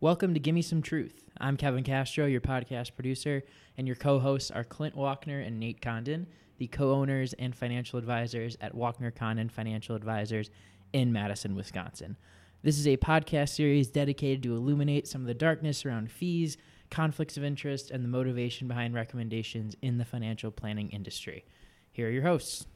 Welcome to Gimme Some Truth. I'm Kevin Castro, your podcast producer, and your co hosts are Clint Walkner and Nate Condon, the co owners and financial advisors at Walkner Condon Financial Advisors in Madison, Wisconsin. This is a podcast series dedicated to illuminate some of the darkness around fees, conflicts of interest, and the motivation behind recommendations in the financial planning industry. Here are your hosts.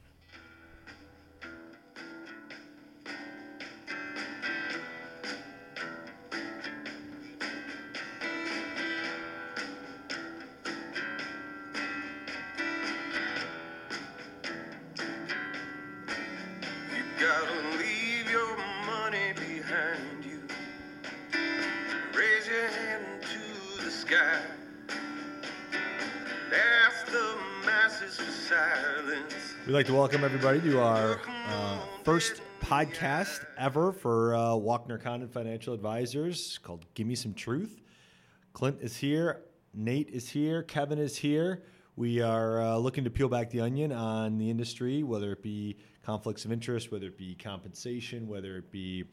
Sky. We'd like to welcome everybody to our uh, first podcast ever for uh, Walkner Condon Financial Advisors called Give Me Some Truth. Clint is here, Nate is here, Kevin is here. We are uh, looking to peel back the onion on the industry, whether it be conflicts of interest, whether it be compensation, whether it be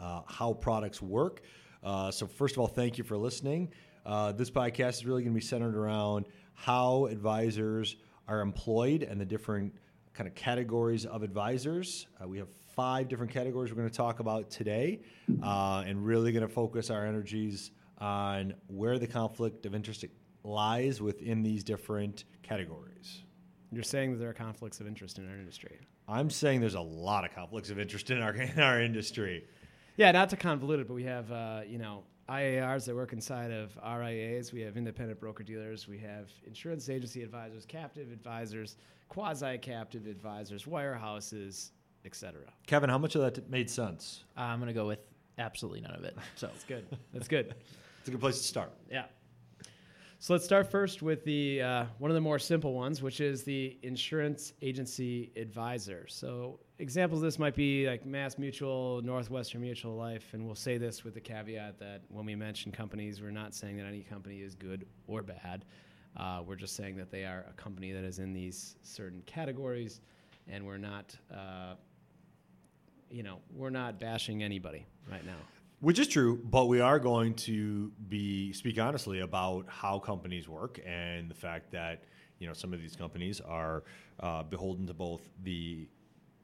uh, how products work. Uh, so, first of all, thank you for listening. Uh, this podcast is really going to be centered around how advisors are employed and the different kind of categories of advisors. Uh, we have five different categories we're going to talk about today, uh, and really going to focus our energies on where the conflict of interest lies within these different categories. You're saying that there are conflicts of interest in our industry. I'm saying there's a lot of conflicts of interest in our in our industry. Yeah, not to convolute it, but we have uh, you know IARs that work inside of RIAs. We have independent broker dealers. We have insurance agency advisors, captive advisors, quasi-captive advisors, wirehouses, etc. Kevin, how much of that made sense? Uh, I'm going to go with absolutely none of it. So, it's good. That's good. It's a good place to start. Yeah. So let's start first with the uh, one of the more simple ones, which is the insurance agency advisor. So examples of this might be like Mass Mutual, Northwestern Mutual Life, and we'll say this with the caveat that when we mention companies, we're not saying that any company is good or bad. Uh, we're just saying that they are a company that is in these certain categories, and we're not, uh, you know, we're not bashing anybody right now. Which is true, but we are going to be speak honestly about how companies work and the fact that you know some of these companies are uh, beholden to both the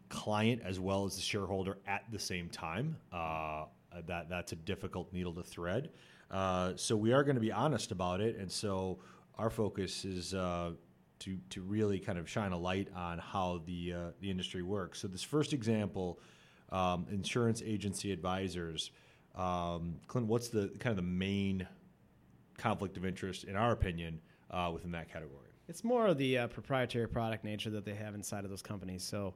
client as well as the shareholder at the same time. Uh, that that's a difficult needle to thread. Uh, so we are going to be honest about it, and so our focus is uh, to to really kind of shine a light on how the uh, the industry works. So this first example, um, insurance agency advisors. Um, Clint, what's the kind of the main conflict of interest, in our opinion, uh, within that category? It's more of the uh, proprietary product nature that they have inside of those companies. So,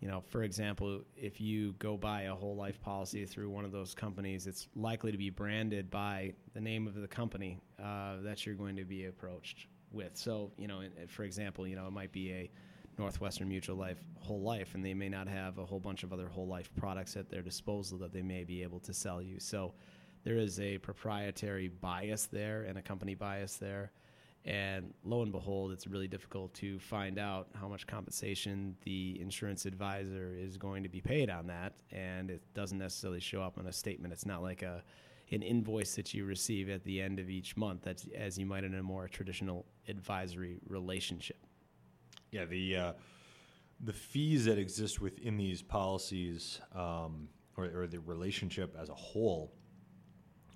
you know, for example, if you go buy a whole life policy through one of those companies, it's likely to be branded by the name of the company uh, that you're going to be approached with. So, you know, for example, you know, it might be a Northwestern Mutual Life whole life, and they may not have a whole bunch of other whole life products at their disposal that they may be able to sell you. So, there is a proprietary bias there and a company bias there. And lo and behold, it's really difficult to find out how much compensation the insurance advisor is going to be paid on that. And it doesn't necessarily show up on a statement. It's not like a an invoice that you receive at the end of each month, that's as you might in a more traditional advisory relationship. Yeah, the uh, the fees that exist within these policies, um, or, or the relationship as a whole,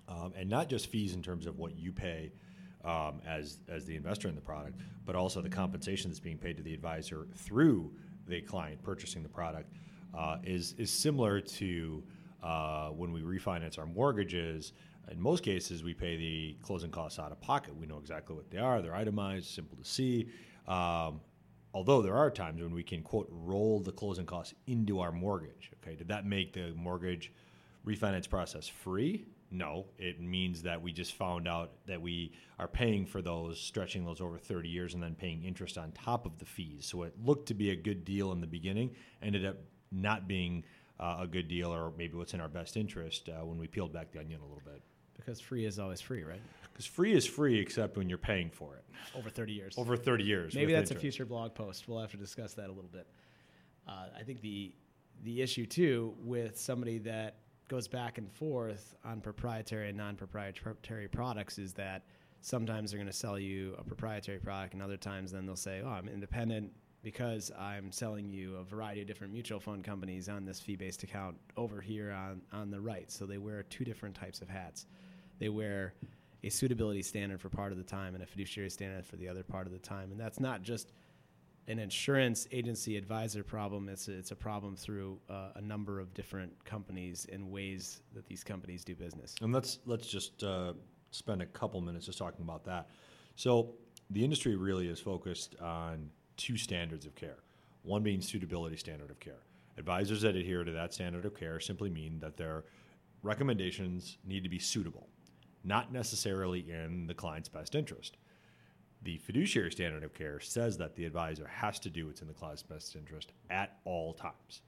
um, and not just fees in terms of what you pay um, as as the investor in the product, but also the compensation that's being paid to the advisor through the client purchasing the product, uh, is is similar to uh, when we refinance our mortgages. In most cases, we pay the closing costs out of pocket. We know exactly what they are. They're itemized, simple to see. Um, although there are times when we can quote roll the closing costs into our mortgage. Okay, did that make the mortgage refinance process free? No, it means that we just found out that we are paying for those, stretching those over 30 years, and then paying interest on top of the fees. So it looked to be a good deal in the beginning, ended up not being uh, a good deal, or maybe what's in our best interest uh, when we peeled back the onion a little bit. Because free is always free, right? Because free is free, except when you're paying for it Over 30 years. over 30 years. Maybe that's a future blog post. We'll have to discuss that a little bit. Uh, I think the the issue too with somebody that goes back and forth on proprietary and non-proprietary products is that sometimes they're going to sell you a proprietary product, and other times then they'll say, "Oh, I'm independent." Because I'm selling you a variety of different mutual fund companies on this fee-based account over here on, on the right. So they wear two different types of hats. They wear a suitability standard for part of the time and a fiduciary standard for the other part of the time. And that's not just an insurance agency advisor problem. It's a, it's a problem through uh, a number of different companies and ways that these companies do business. And let's let's just uh, spend a couple minutes just talking about that. So the industry really is focused on two standards of care. One being suitability standard of care. Advisors that adhere to that standard of care simply mean that their recommendations need to be suitable, not necessarily in the client's best interest. The fiduciary standard of care says that the advisor has to do what's in the client's best interest at all times.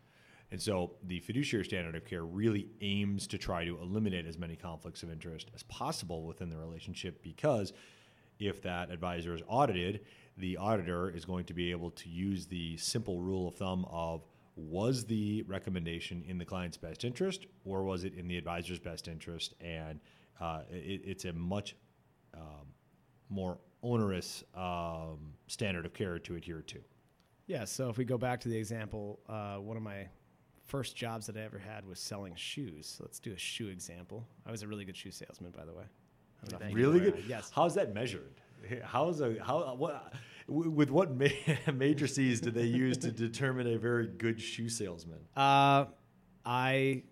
And so the fiduciary standard of care really aims to try to eliminate as many conflicts of interest as possible within the relationship because if that advisor is audited, the auditor is going to be able to use the simple rule of thumb of was the recommendation in the client's best interest or was it in the advisor's best interest? And uh, it, it's a much um, more onerous um, standard of care to adhere to. Yeah, so if we go back to the example, uh, one of my first jobs that I ever had was selling shoes. So let's do a shoe example. I was a really good shoe salesman, by the way. I don't know if you Really good. Yes. How's that measured? How's a how what with what ma- major C's do they use to determine a very good shoe salesman? Uh, I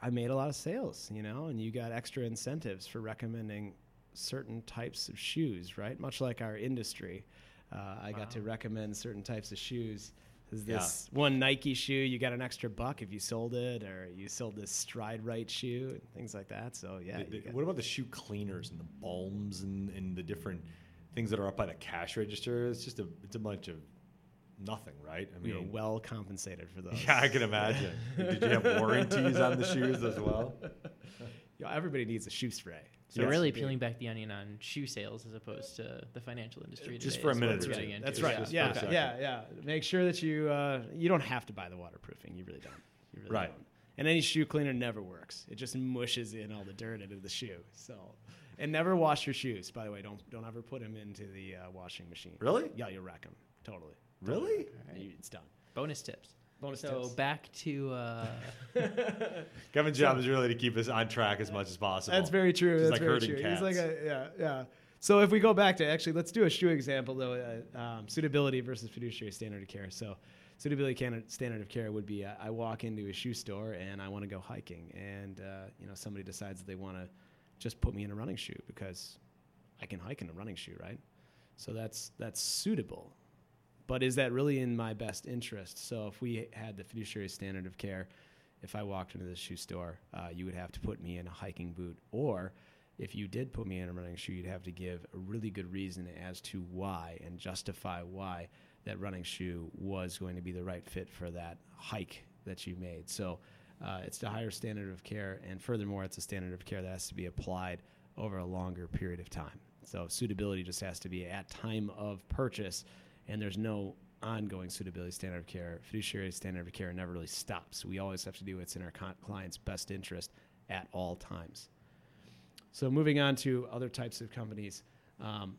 I made a lot of sales, you know, and you got extra incentives for recommending certain types of shoes, right? Much like our industry, uh, I got to recommend certain types of shoes. Is Yeah. this one Nike shoe? You got an extra buck if you sold it, or you sold this Stride Rite shoe and things like that. So yeah, The- the- what about the shoe cleaners and the balms and, and the different things that are up by the cash register? It's just a it's a bunch of nothing, right? I mean, we were well compensated for those. yeah, I can imagine. Did you have warranties on the shoes as well? Yeah, everybody needs a shoe spray. So Yes. really peeling back the onion on shoe sales as opposed to the financial industry. Just today for a minute or two. That's Just- right. just for a Yeah, yeah, yeah. Make sure that you uh, you don't have to buy the waterproofing. You really don't. You really Right. don't. And any shoe cleaner never works. It just mushes in all the dirt into the shoe. So, and never wash your shoes. By the way, don't don't ever put them into the uh, washing machine. Really? Yeah, you'll wreck them. Totally. Really? You- It's done. Bonus tips. Bonus tips. So tips. back to uh, Kevin's job is really to keep us on track as much as possible. That's very true. He's That's like very herding true. cats. He's like a yeah, yeah. So if we go back to actually, let's do a shoe example though. Uh, um, suitability versus fiduciary standard of care. So suitability can- standard of care would be uh, I walk into a shoe store and I want to go hiking, and uh, you know somebody decides that they want to just put me in a running shoe because I can hike in a running shoe, right? So that's that's suitable. But is that really in my best interest? So if we had the fiduciary standard of care, if I walked into the shoe store, uh, you would have to put me in a hiking boot. Or if you did put me in a running shoe, you'd have to give a really good reason as to why and justify why that running shoe was going to be the right fit for that hike that you made. So uh, it's the higher standard of care. And furthermore, it's a standard of care that has to be applied over a longer period of time. So suitability just has to be at time of purchase, and there's no ongoing suitability standard of care. Fiduciary standard of care never really stops. We always have to do what's in our con- client's best interest at all times. So moving on to other types of companies, um,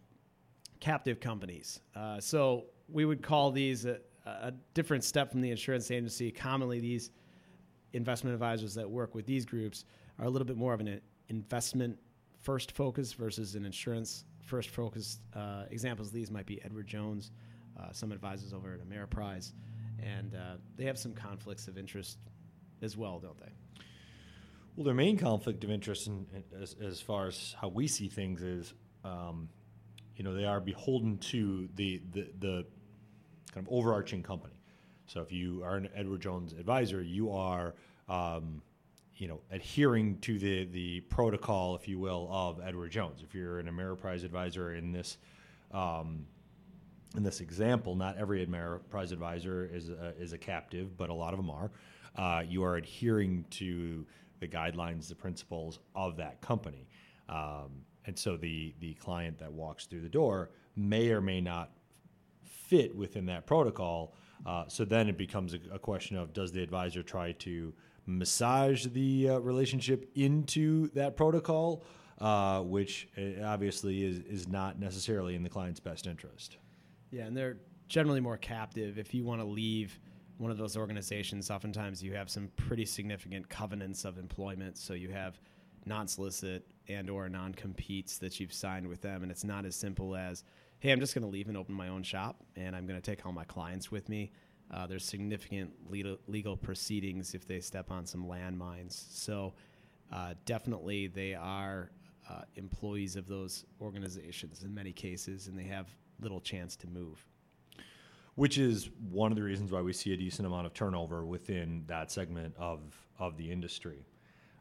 captive companies. Uh, so we would call these a, a different step from the insurance agency. Commonly, these investment advisors that work with these groups are a little bit more of an investment first focus versus an insurance first focus. Uh, examples of these might be Edward Jones, uh, some advisors over at Ameriprise, and uh, they have some conflicts of interest as well, don't they? Well, their main conflict of interest, in, in- as, as far as how we see things, is um, you know they are beholden to the, the the kind of overarching company. So if you are an Edward Jones advisor, you are um, you know adhering to the the protocol, if you will, of Edward Jones. If you're an Ameriprise advisor in this. Um, in this example, not every Ameriprise advisor is a, is a captive, but a lot of them are. Uh, you are adhering to the guidelines, the principles of that company, um, and so the the client that walks through the door may or may not fit within that protocol. Uh, so then it becomes a, a question of does the advisor try to massage the uh, relationship into that protocol, uh, which uh, obviously is, is not necessarily in the client's best interest. Yeah, and they're generally more captive. If you want to leave one of those organizations, oftentimes you have some pretty significant covenants of employment. So you have non-solicit and or non-competes that you've signed with them, and it's not as simple as, hey, I'm just going to leave and open my own shop, and I'm going to take all my clients with me. Uh, there's significant legal, legal proceedings if they step on some landmines. So uh, definitely they are uh, employees of those organizations in many cases, and they have little chance to move. Which is one of the reasons why we see a decent amount of turnover within that segment of, of the industry.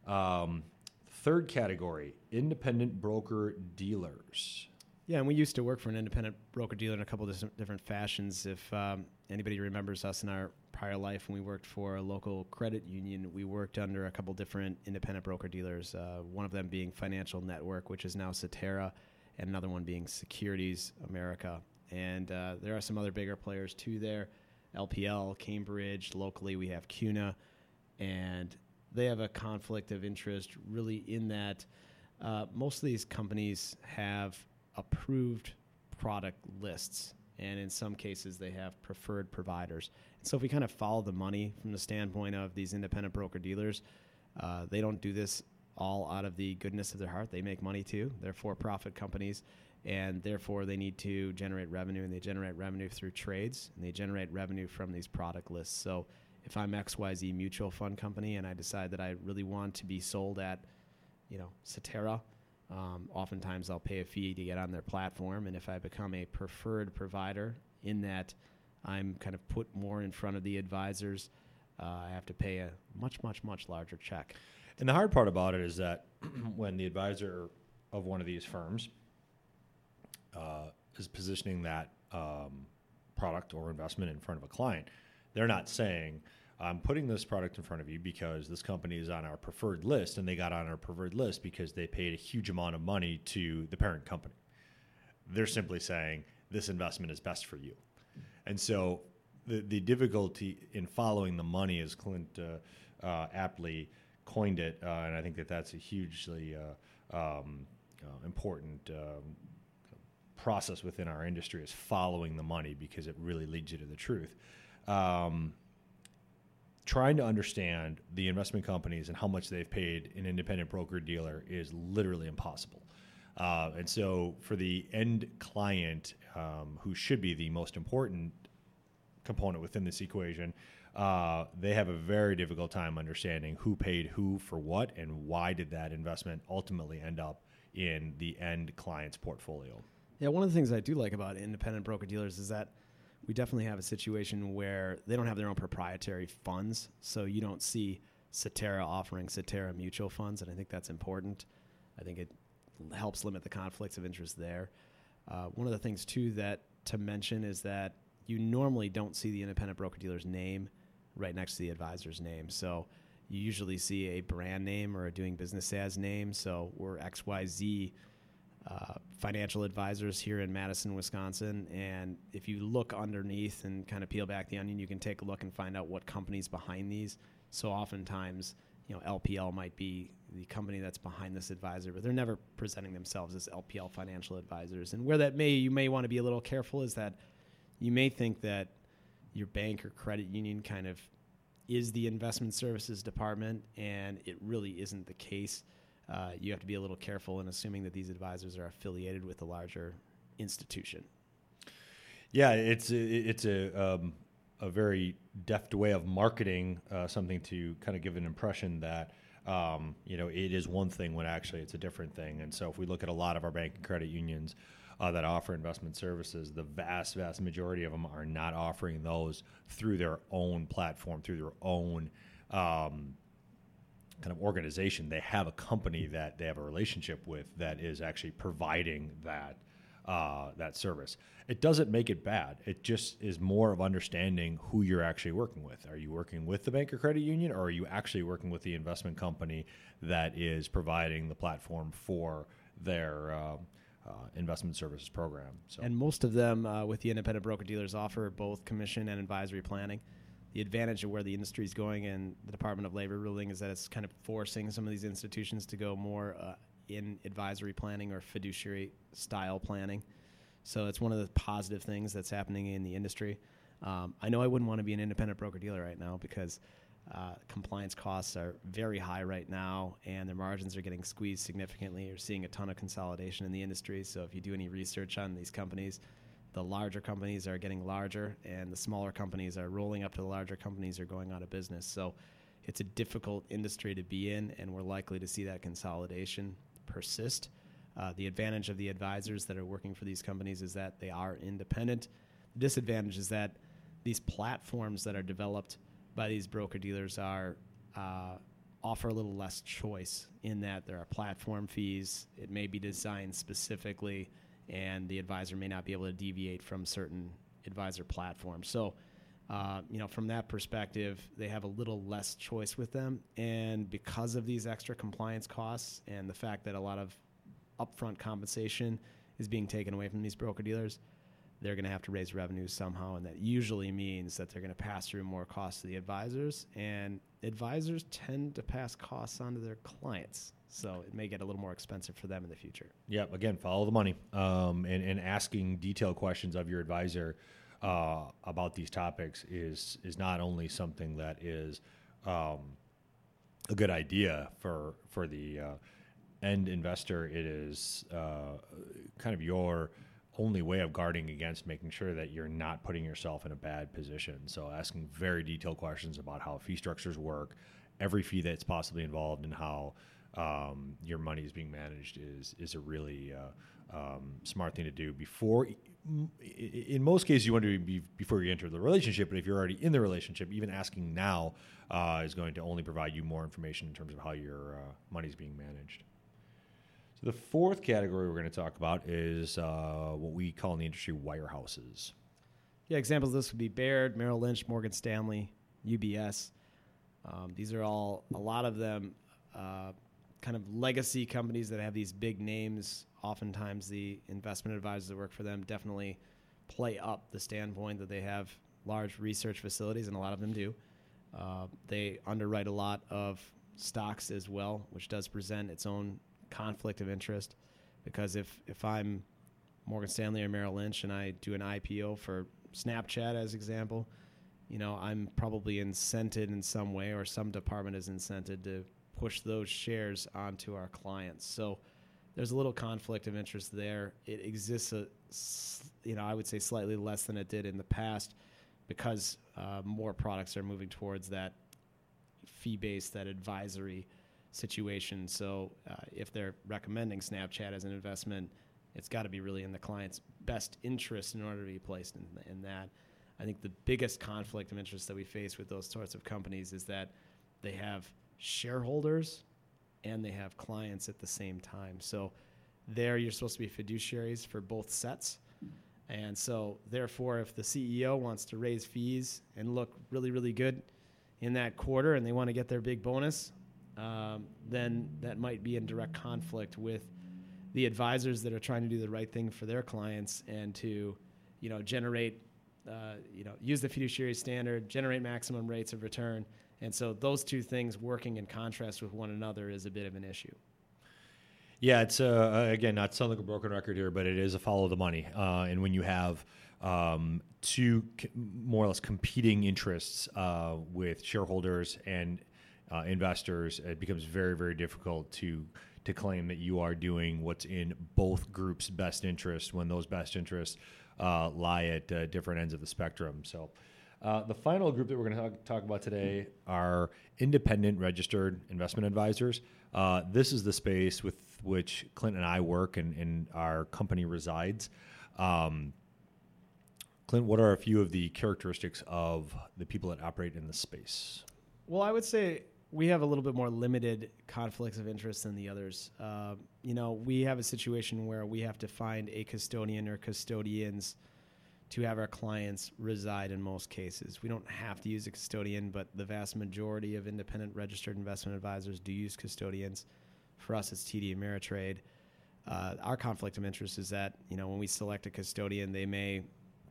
Um, third category independent broker dealers. Yeah, and we used to work for an independent broker dealer in a couple different fashions. If um, anybody remembers us in our prior life when we worked for a local credit union, we worked under a couple different independent broker dealers. Uh, one of them being Financial Network, which is now Cetera, and another one being Securities America. And uh, there are some other bigger players too there. LPL, Cambridge, locally we have CUNA, and they have a conflict of interest really in that uh, most of these companies have approved product lists, and in some cases, they have preferred providers. And so, if we kind of follow the money from the standpoint of these independent broker dealers, uh, they don't do this all out of the goodness of their heart. They make money too. They're for profit companies, and therefore they need to generate revenue, and they generate revenue through trades, and they generate revenue from these product lists. So, if I'm XYZ mutual fund company and I decide that I really want to be sold at, you know, Cetera, um, oftentimes I'll pay a fee to get on their platform. And if I become a preferred provider in that I'm kind of put more in front of the advisors, uh, I have to pay a much, much, much larger check. And the hard part about it is that when the advisor of one of these firms uh, is positioning that um, product or investment in front of a client, they're not saying, I'm putting this product in front of you because this company is on our preferred list, and they got on our preferred list because they paid a huge amount of money to the parent company. They're simply saying, this investment is best for you. And so the, the difficulty in following the money, as Clint uh, uh, aptly coined it, uh, and I think that that's a hugely uh, um, uh, important um, process within our industry is following the money because it really leads you to the truth um, trying to understand the investment companies and how much they've paid an independent broker dealer is literally impossible. Uh, and so, for the end client, um, who should be the most important component within this equation, uh, they have a very difficult time understanding who paid who for what and why did that investment ultimately end up in the end client's portfolio. Yeah, one of the things I do like about independent broker dealers is that we definitely have a situation where they don't have their own proprietary funds. So you don't see Cetera offering Cetera mutual funds, and I think that's important. I think it helps limit the conflicts of interest there. Uh, one of the things too that to mention is that you normally don't see the independent broker dealer's name right next to the advisor's name. So you usually see a brand name or a doing business as name. So we're XYZ uh, financial advisors here in Madison, Wisconsin. And if you look underneath and kind of peel back the onion, you can take a look and find out what companies behind these. So oftentimes, you know, LPL might be the company that's behind this advisor, but they're never presenting themselves as LPL financial advisors. And where that may you may want to be a little careful is that you may think that your bank or credit union kind of is the investment services department, and it really isn't the case uh, you have to be a little careful in assuming that these advisors are affiliated with a larger institution. Yeah, it's it's a um, a very deft way of marketing uh, something to kind of give an impression that um, you know it is one thing when actually it's a different thing. And so if we look at a lot of our bank and credit unions uh, that offer investment services, the vast vast majority of them are not offering those through their own platform, through their own um, kind of organization. They have a company that they have a relationship with that is actually providing that uh, that service. It doesn't make it bad. It just is more of understanding who you're actually working with. Are you working with the bank or credit union, or are you actually working with the investment company that is providing the platform for their uh, uh, investment services program? So. And most of them, uh, with the independent broker dealers, offer both commission and advisory planning. The advantage of where the industry is going and the Department of Labor ruling is that it's kind of forcing some of these institutions to go more uh, in advisory planning or fiduciary style planning. So it's one of the positive things that's happening in the industry. Um, I know I wouldn't want to be an independent broker dealer right now because uh, compliance costs are very high right now, and their margins are getting squeezed significantly. You're seeing a ton of consolidation in the industry. So if you do any research on these companies, the larger companies are getting larger and the smaller companies are rolling up to the larger companies are going out of business. So it's a difficult industry to be in, and we're likely to see that consolidation persist. Uh, the advantage of the advisors that are working for these companies is that they are independent. The disadvantage is that these platforms that are developed by these broker dealers are uh, offer a little less choice in that there are platform fees. It may be designed specifically and the advisor may not be able to deviate from certain advisor platforms. So, uh, you know, from that perspective, they have a little less choice with them, and because of these extra compliance costs and the fact that a lot of upfront compensation is being taken away from these broker dealers, they're going to have to raise revenues somehow, and that usually means that they're going to pass through more costs to the advisors, and advisors tend to pass costs on to their clients. So it may get a little more expensive for them in the future. Yep. Again, follow the money um, and, and asking detailed questions of your advisor uh, about these topics is is not only something that is um, a good idea for for the uh, end investor. It is uh, kind of your only way of guarding against making sure that you're not putting yourself in a bad position. So asking very detailed questions about how fee structures work, every fee that's possibly involved, and how um, your money is being managed is is a really uh, um, smart thing to do before. In most cases, you want to be before you enter the relationship. But if you're already in the relationship, even asking now uh, is going to only provide you more information in terms of how your uh, money is being managed. So the fourth category we're going to talk about is uh, what we call in the industry wirehouses. Yeah, examples of this would be Baird, Merrill Lynch, Morgan Stanley, UBS. Um, these are all a lot of them uh, kind of legacy companies that have these big names, oftentimes the investment advisors that work for them definitely play up the standpoint that they have large research facilities, and a lot of them do. Uh, they underwrite a lot of stocks as well, which does present its own conflict of interest. Because if, if I'm Morgan Stanley or Merrill Lynch and I do an IPO for Snapchat, as example, you know, I'm probably incented in some way, or some department is incented to push those shares onto our clients. So there's a little conflict of interest there. It exists, a, you know, I would say slightly less than it did in the past because uh, more products are moving towards that fee-based, that advisory situation. So uh, if they're recommending Snapchat as an investment, it's got to be really in the client's best interest in order to be placed in, in that. I think the biggest conflict of interest that we face with those sorts of companies is that they have – shareholders and they have clients at the same time. So there you're supposed to be fiduciaries for both sets. And so therefore if the CEO wants to raise fees and look really really good in that quarter and they want to get their big bonus, um, then that might be in direct conflict with the advisors that are trying to do the right thing for their clients and to you know generate uh, you know use the fiduciary standard generate maximum rates of return and so those two things working in contrast with one another is a bit of an issue. Yeah, it's uh, again not sound like a broken record here, but it is a follow the money. Uh, and when you have um, two more or less competing interests uh, with shareholders and uh, investors, it becomes very very difficult to to claim that you are doing what's in both groups' best interest when those best interests uh, lie at uh, different ends of the spectrum. So. Uh, the final group that we're going to talk about today are independent registered investment advisors. Uh, this is the space with which Clint and I work and, and our company resides. Um, Clint, what are a few of the characteristics of the people that operate in this space? Well, I would say we have a little bit more limited conflicts of interest than the others. Uh, you know, we have a situation where we have to find a custodian or custodians to have our clients reside in most cases. We don't have to use a custodian, but the vast majority of independent registered investment advisors do use custodians. For us, it's TD Ameritrade. Uh, our conflict of interest is that you know when we select a custodian, they may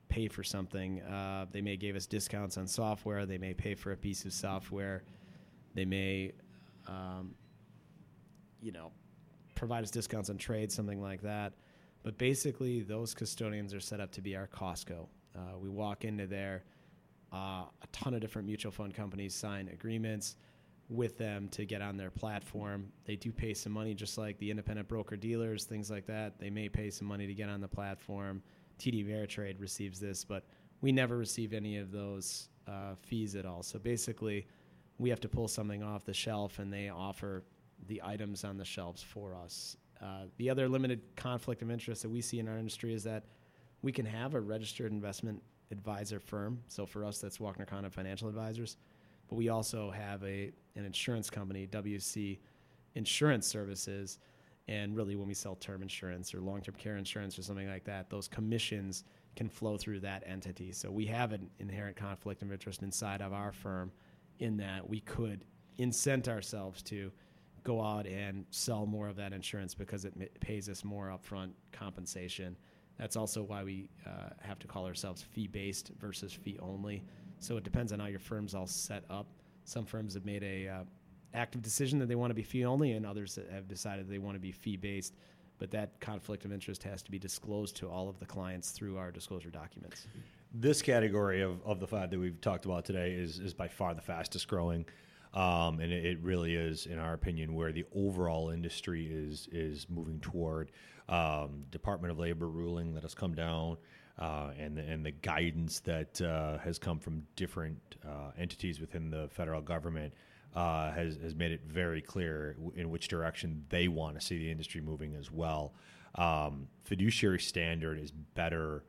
pay for something. Uh, they may give us discounts on software. They may pay for a piece of software. They may, um, you know, provide us discounts on trade, something like that. But basically, those custodians are set up to be our Costco. Uh, we walk into there, uh, a ton of different mutual fund companies sign agreements with them to get on their platform. They do pay some money, just like the independent broker dealers, things like that. They may pay some money to get on the platform. TD Ameritrade receives this, but we never receive any of those uh, fees at all. So basically, we have to pull something off the shelf, and they offer the items on the shelves for us. Uh, the other limited conflict of interest that we see in our industry is that we can have a registered investment advisor firm. So for us, that's Walkner Condon Financial Advisors. But we also have a an insurance company, WC Insurance Services, and really when we sell term insurance or long-term care insurance or something like that, those commissions can flow through that entity. So we have an inherent conflict of interest inside of our firm in that we could incent ourselves to go out and sell more of that insurance because it m- pays us more upfront compensation. That's also why we uh, have to call ourselves fee based versus fee only. So it depends on how your firm's all set up. Some firms have made a uh, active decision that they want to be fee only, and others have decided they want to be fee based. But that conflict of interest has to be disclosed to all of the clients through our disclosure documents. This category of, of the five that we've talked about today is, is by far the fastest growing. Um, and it, it really is, in our opinion, where the overall industry is is moving toward. Um, Department of Labor ruling that has come down, uh, and the, and the guidance that uh, has come from different uh, entities within the federal government uh, has has made it very clear in which direction they want to see the industry moving as well. Um, fiduciary standard is better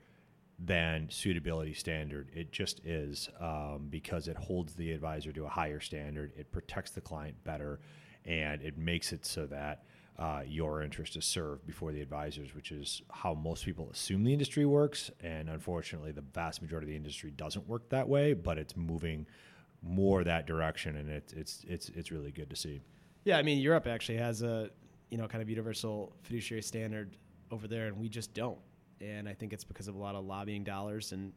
than suitability standard. It just is um, because it holds the advisor to a higher standard. It protects the client better, and it makes it so that uh, your interest is served before the advisors, which is how most people assume the industry works. And unfortunately, the vast majority of the industry doesn't work that way, but it's moving more that direction, and it's it's it's it's really good to see. Yeah, I mean Europe actually has a you know kind of universal fiduciary standard over there, and we just don't. And I think it's because of a lot of lobbying dollars and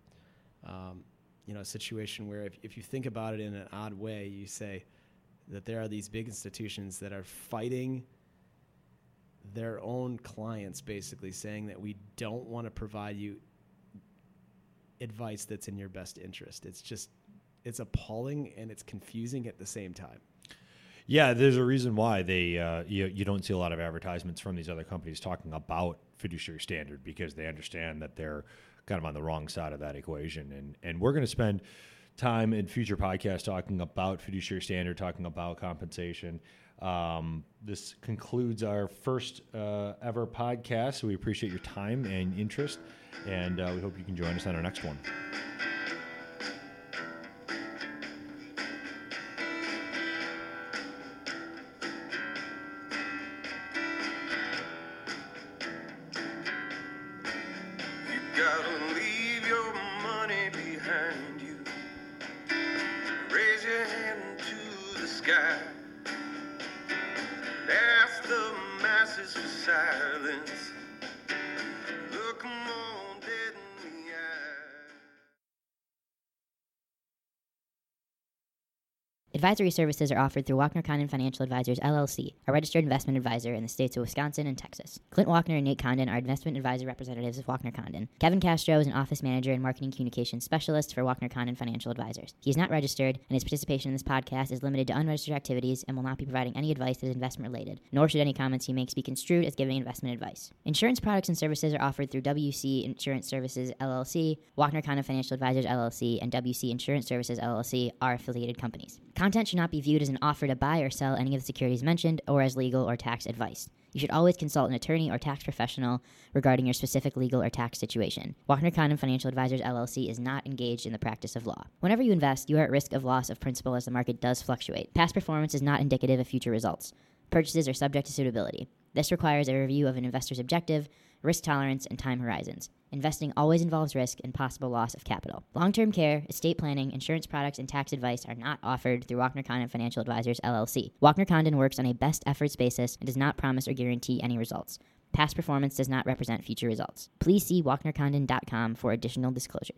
um, you know a situation where if, if you think about it in an odd way, you say that there are these big institutions that are fighting their own clients, basically saying that we don't want to provide you advice that's in your best interest. It's just it's appalling and it's confusing at the same time. Yeah, there's a reason why they uh, you, you don't see a lot of advertisements from these other companies talking about fiduciary standard because they understand that they're kind of on the wrong side of that equation. And and we're going to spend time in future podcasts talking about fiduciary standard, talking about compensation. Um, this concludes our first uh, ever podcast. So we appreciate your time and interest, and uh, we hope you can join us on our next one. Gotta leave your money behind you. Raise your hand to the sky. Ask the masses for silence. Advisory services are offered through Walkner Condon Financial Advisors LLC, a registered investment advisor in the states of Wisconsin and Texas. Clint Walkner and Nate Condon are investment advisor representatives of Walkner Condon. Kevin Castro is an office manager and marketing communications specialist for Walkner Condon Financial Advisors. He is not registered, and his participation in this podcast is limited to unregistered activities and will not be providing any advice that is investment related, nor should any comments he makes be construed as giving investment advice. Insurance products and services are offered through WC Insurance Services LLC, Walkner Condon Financial Advisors LLC, and WC Insurance Services LLC are affiliated companies. Content should not be viewed as an offer to buy or sell any of the securities mentioned or as legal or tax advice. You should always consult an attorney or tax professional regarding your specific legal or tax situation. Walkner Condon Financial Advisors LLC is not engaged in the practice of law. Whenever you invest, you are at risk of loss of principal as the market does fluctuate. Past performance is not indicative of future results. Purchases are subject to suitability. This requires a review of an investor's objective, risk tolerance, and time horizons. Investing always involves risk and possible loss of capital. Long term care, estate planning, insurance products, and tax advice are not offered through Walkner Condon Financial Advisors LLC. Walkner Condon works on a best efforts basis and does not promise or guarantee any results. Past performance does not represent future results. Please see WalknerCondon.com for additional disclosures.